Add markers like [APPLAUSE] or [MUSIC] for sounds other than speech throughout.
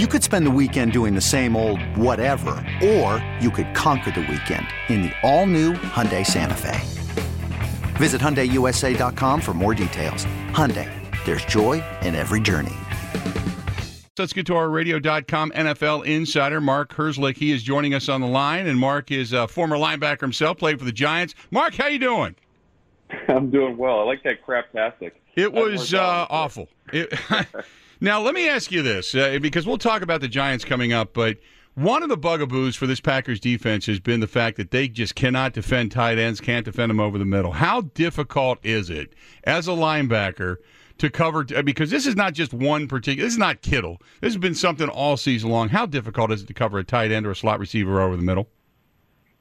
You could spend the weekend doing the same old whatever, or you could conquer the weekend in the all-new Hyundai Santa Fe. Visit HyundaiUSA.com for more details. Hyundai, there's joy in every journey. Let's get to our radio.com NFL insider, Mark Herzlich. He is joining us on the line, and Mark is a former linebacker himself, played for the Giants. Mark, how you doing? [LAUGHS] I'm doing well. I like that craptastic. It was uh, awful. It, [LAUGHS] Now, let me ask you this, uh, because we'll talk about the Giants coming up, but one of the bugaboos for this Packers defense has been the fact that they just cannot defend tight ends, can't defend them over the middle. How difficult is it as a linebacker to cover? Uh, because this is not just one particular. This is not Kittle. This has been something all season long. How difficult is it to cover a tight end or a slot receiver over the middle?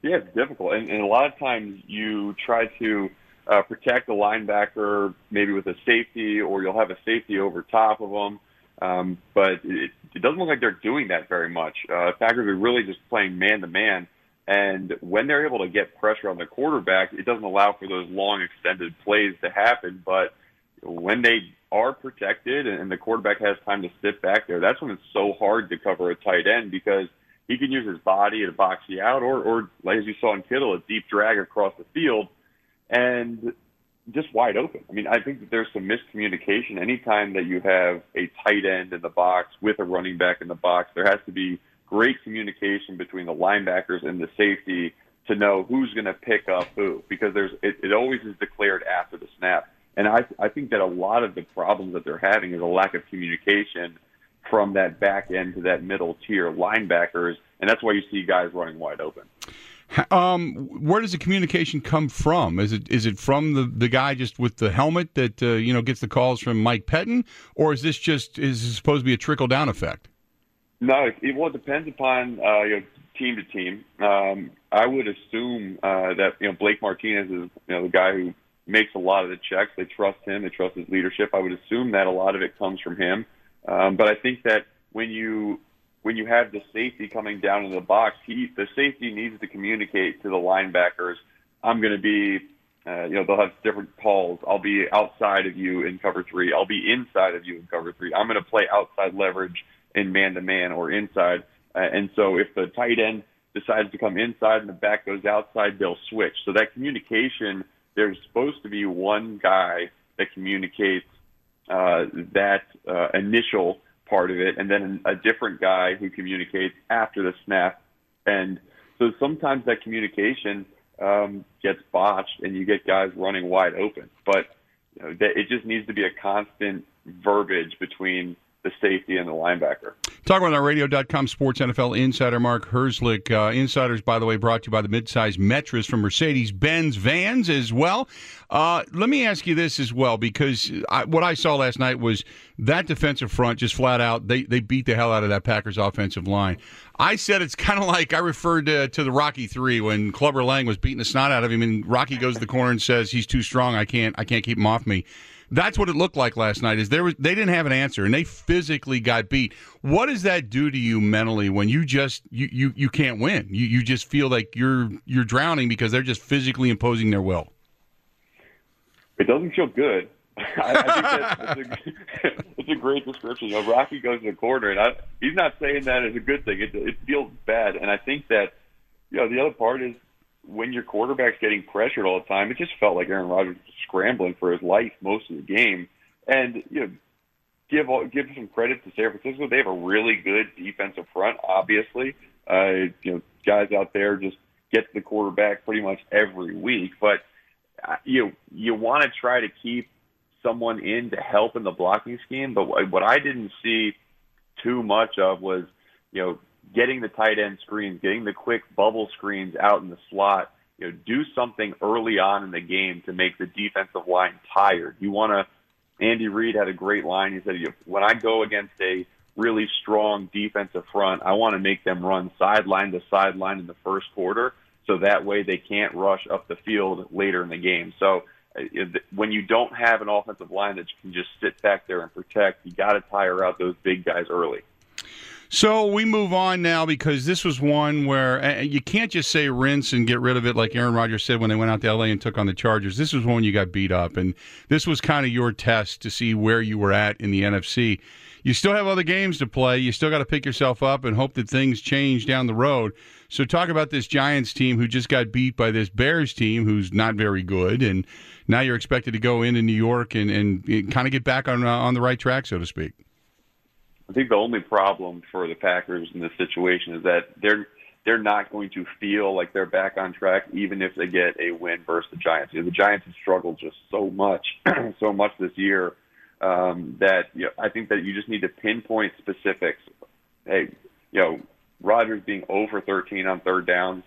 Yeah, it's difficult, and, and a lot of times you try to uh, protect the linebacker maybe with a safety, or you'll have a safety over top of them. Um, but it, it doesn't look like they're doing that very much. Uh, Packers are really just playing man to man, and when they're able to get pressure on the quarterback, it doesn't allow for those long extended plays to happen. But when they are protected and the quarterback has time to sit back there, that's when it's so hard to cover a tight end because he can use his body to box you out, or, or like as you saw in Kittle, a deep drag across the field and just wide open. I mean, I think that there's some miscommunication. Anytime that you have a tight end in the box with a running back in the box, there has to be great communication between the linebackers and the safety to know who's going to pick up who because there's it, it always is declared after the snap. And I I think that a lot of the problems that they're having is a lack of communication from that back end to that middle tier linebackers, and that's why you see guys running wide open. Um, where does the communication come from? Is it is it from the, the guy just with the helmet that uh, you know gets the calls from Mike Pettine, or is this just is supposed to be a trickle down effect? No, it, it well depends upon uh, you know, team to team. Um, I would assume uh, that you know Blake Martinez is you know the guy who makes a lot of the checks. They trust him. They trust his leadership. I would assume that a lot of it comes from him. Um, but I think that when you when you have the safety coming down in the box, he the safety needs to communicate to the linebackers. I'm going to be, uh, you know, they'll have different calls. I'll be outside of you in cover three. I'll be inside of you in cover three. I'm going to play outside leverage in man to man or inside. Uh, and so if the tight end decides to come inside and the back goes outside, they'll switch. So that communication, there's supposed to be one guy that communicates uh, that uh, initial part of it, and then a different guy who communicates after the snap. And so sometimes that communication um, gets botched, and you get guys running wide open. But you know, it just needs to be a constant verbiage between the safety and the linebacker. Talking with our radio.com sports NFL insider Mark Herzlich. Uh, insiders, by the way, brought to you by the midsize Metris from Mercedes Benz Vans as well. Uh, let me ask you this as well, because I, what I saw last night was that defensive front just flat out, they, they beat the hell out of that Packers offensive line. I said it's kind of like I referred to, to the Rocky Three when Clubber Lang was beating the snot out of him, and Rocky goes to the corner and says he's too strong. I can't I can't keep him off me. That's what it looked like last night. Is there was they didn't have an answer and they physically got beat. What does that do to you mentally when you just you you, you can't win? You you just feel like you're you're drowning because they're just physically imposing their will. It doesn't feel good. [LAUGHS] I, I think that's, a, [LAUGHS] it's a great description. You know, Rocky goes to the corner, and I, he's not saying that as a good thing. It, it feels bad, and I think that you know the other part is when your quarterback's getting pressured all the time, it just felt like Aaron Rodgers was scrambling for his life most of the game. And you know, give all, give some credit to San Francisco. They have a really good defensive front. Obviously, uh, you know, guys out there just get the quarterback pretty much every week. But uh, you you want to try to keep someone in to help in the blocking scheme. But what I didn't see too much of was you know getting the tight end screens, getting the quick bubble screens out in the slot. You know, do something early on in the game to make the defensive line tired. You want to. Andy Reid had a great line. He said, "When I go against a really strong defensive front, I want to make them run sideline to sideline in the first quarter, so that way they can't rush up the field later in the game." So uh, when you don't have an offensive line that you can just sit back there and protect, you got to tire out those big guys early. So we move on now because this was one where you can't just say rinse and get rid of it like Aaron Rodgers said when they went out to LA and took on the Chargers. This was one you got beat up, and this was kind of your test to see where you were at in the NFC. you still have other games to play. You still got to pick yourself up and hope that things change down the road. So talk about this Giants team who just got beat by this Bears team who's not very good, and now you're expected to go into New York and, and kind of get back on uh, on the right track, so to speak. I think the only problem for the Packers in this situation is that they're they're not going to feel like they're back on track, even if they get a win versus the Giants. You know, the Giants have struggled just so much, [CLEARS THROAT] so much this year um, that you know, I think that you just need to pinpoint specifics. Hey, you know, Rodgers being over 13 on third downs.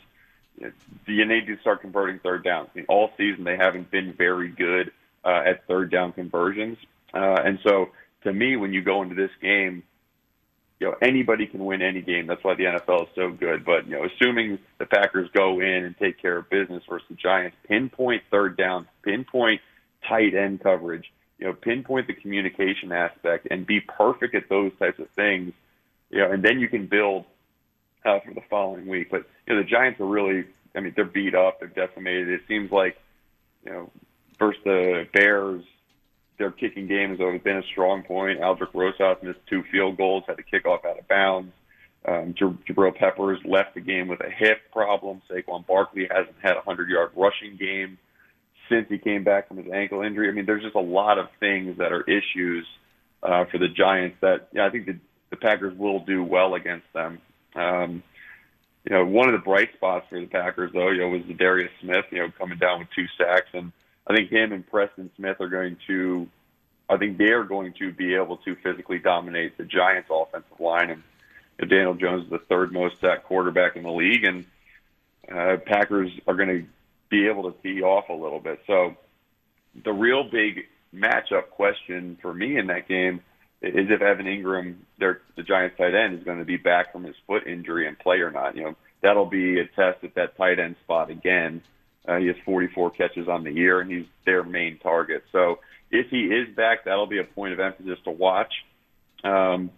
Do you need to start converting third downs. I mean, all season they haven't been very good uh, at third down conversions, uh, and so to me, when you go into this game, you know anybody can win any game. That's why the NFL is so good. But you know, assuming the Packers go in and take care of business versus the Giants, pinpoint third down, pinpoint tight end coverage, you know, pinpoint the communication aspect, and be perfect at those types of things. You know, and then you can build uh, for the following week. But you know, the Giants are really, I mean, they're beat up, they're decimated. It seems like you know, versus the Bears their kicking game has always been a strong point. Aldrick Rosas missed two field goals, had to kick off out of bounds. Um, Jabril Peppers left the game with a hip problem. Saquon Barkley hasn't had a 100 yard rushing game since he came back from his ankle injury. I mean, there's just a lot of things that are issues uh, for the Giants that yeah, I think the, the Packers will do well against them. Um, you know, one of the bright spots for the Packers, though, you know, was Darius Smith, you know, coming down with two sacks and I think him and Preston Smith are going to, I think they are going to be able to physically dominate the Giants' offensive line. And you know, Daniel Jones is the third most sacked quarterback in the league, and uh, Packers are going to be able to tee off a little bit. So the real big matchup question for me in that game is if Evan Engram, their, the Giants' tight end, is going to be back from his foot injury and play or not. You know, that'll be a test at that tight end spot again. Uh, he has 44 catches on the year, and he's their main target. So if he is back, that'll be a point of emphasis to watch. Um,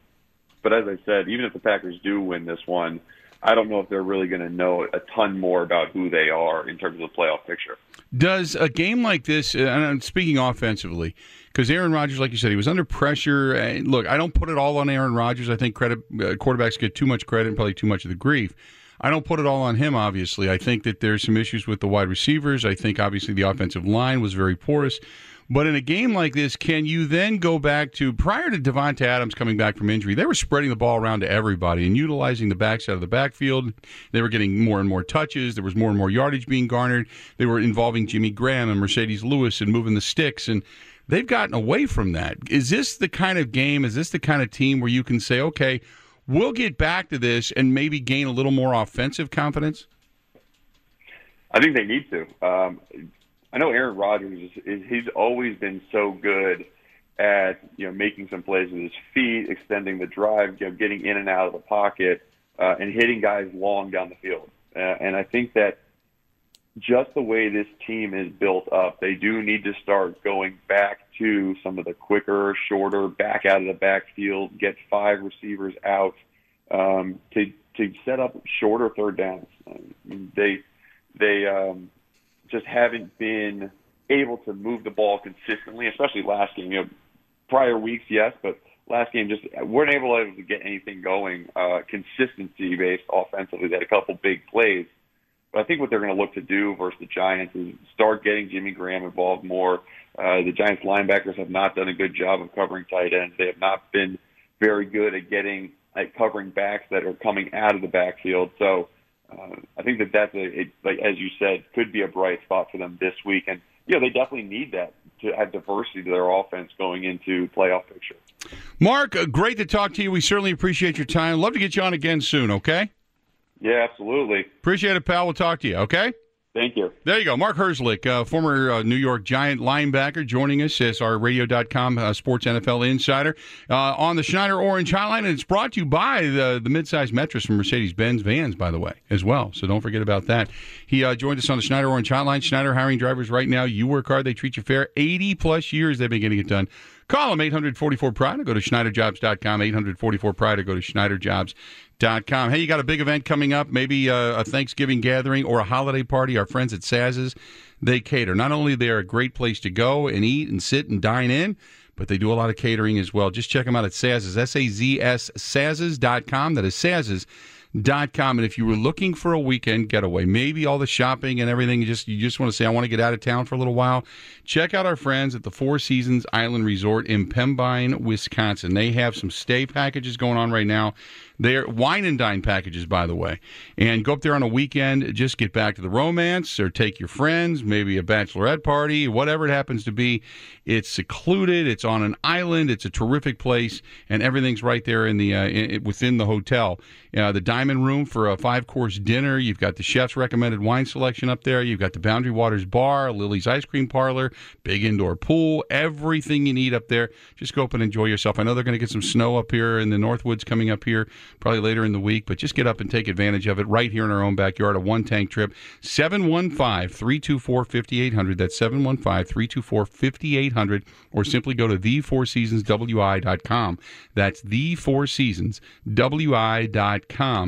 but as I said, even if the Packers do win this one, I don't know if they're really going to know a ton more about who they are in terms of the playoff picture. Does a game like this, uh, and I'm speaking offensively, because Aaron Rodgers, like you said, he was under pressure. And look, I don't put it all on Aaron Rodgers. I think credit uh, quarterbacks get too much credit and probably too much of the grief. I don't put it all on him, obviously. I think that there's some issues with the wide receivers. I think, obviously, the offensive line was very porous. But in a game like this, can you then go back to prior to Davante Adams coming back from injury? They were spreading the ball around to everybody and utilizing the backside of the backfield. They were getting more and more touches. There was more and more yardage being garnered. They were involving Jimmy Graham and Marcedes Lewis and moving the sticks. And they've gotten away from that. Is this the kind of game? Is this the kind of team where you can say, okay, We'll get back to this and maybe gain a little more offensive confidence. I think they need to. Um, I know Aaron Rodgers is, is he's always been so good at you know making some plays with his feet, extending the drive, you know, getting in and out of the pocket, uh, and hitting guys long down the field. Uh, and I think that just the way this team is built up, they do need to start going back to some of the quicker, shorter, back out of the backfield, get five receivers out um, to to set up shorter third downs. They they um, just haven't been able to move the ball consistently, especially last game. You know, prior weeks, yes, but last game just weren't able to get anything going. Uh, consistency based offensively, they had a couple big plays I think what they're going to look to do versus the Giants is start getting Jimmy Graham involved more. Uh, the Giants linebackers have not done a good job of covering tight ends. They have not been very good at getting at covering backs that are coming out of the backfield. So uh, I think that that's a it, like as you said could be a bright spot for them this week. And you know they definitely need that to add diversity to their offense going into playoff picture. Mark, uh, great to talk to you. We certainly appreciate your time. Love to get you on again soon. Okay. Yeah, absolutely. Appreciate it, pal. We'll talk to you, okay? Thank you. There you go. Mark Herzlich, uh, former uh, New York Giant linebacker, joining us as our radio.com uh, sports NFL insider uh, on the Schneider Orange Hotline. And it's brought to you by the, the midsize Metris from Mercedes Benz Vans, by the way, as well. So don't forget about that. He uh, joined us on the Schneider Orange Hotline. Schneider hiring drivers right now. You work hard, they treat you fair. 80 plus years they've been getting it done. Call them 844 Pride or go to SchneiderJobs.com. 844 Pride or go to SchneiderJobs.com. Hey, you got a big event coming up, maybe a, a Thanksgiving gathering or a holiday party. Our friends at Saz's, they cater. Not only they're a great place to go and eat and sit and dine in, but they do a lot of catering as well. Just check them out at Saz's, S A Z S, Saz's.com. That is Saz's dot com and if you were looking for a weekend getaway maybe all the shopping and everything you just you just want to say i want to get out of town for a little while check out our friends at the four seasons island resort in pembine wisconsin they have some stay packages going on right now they're wine and dine packages, by the way. And go up there on a weekend, just get back to the romance or take your friends, maybe a bachelorette party, whatever it happens to be. It's secluded, it's on an island, it's a terrific place, and everything's right there in the uh, in, within the hotel. Uh, the Diamond Room for a five course dinner. You've got the chef's recommended wine selection up there. You've got the Boundary Waters Bar, Lily's Ice Cream Parlor, big indoor pool, everything you need up there. Just go up and enjoy yourself. I know they're going to get some snow up here in the Northwoods coming up here probably later in the week, but just get up and take advantage of it right here in our own backyard. A one tank trip. 715 324 5800. That's 715 324 5800. Or simply go to the4seasonswi.com. That's the4seasonswi.com.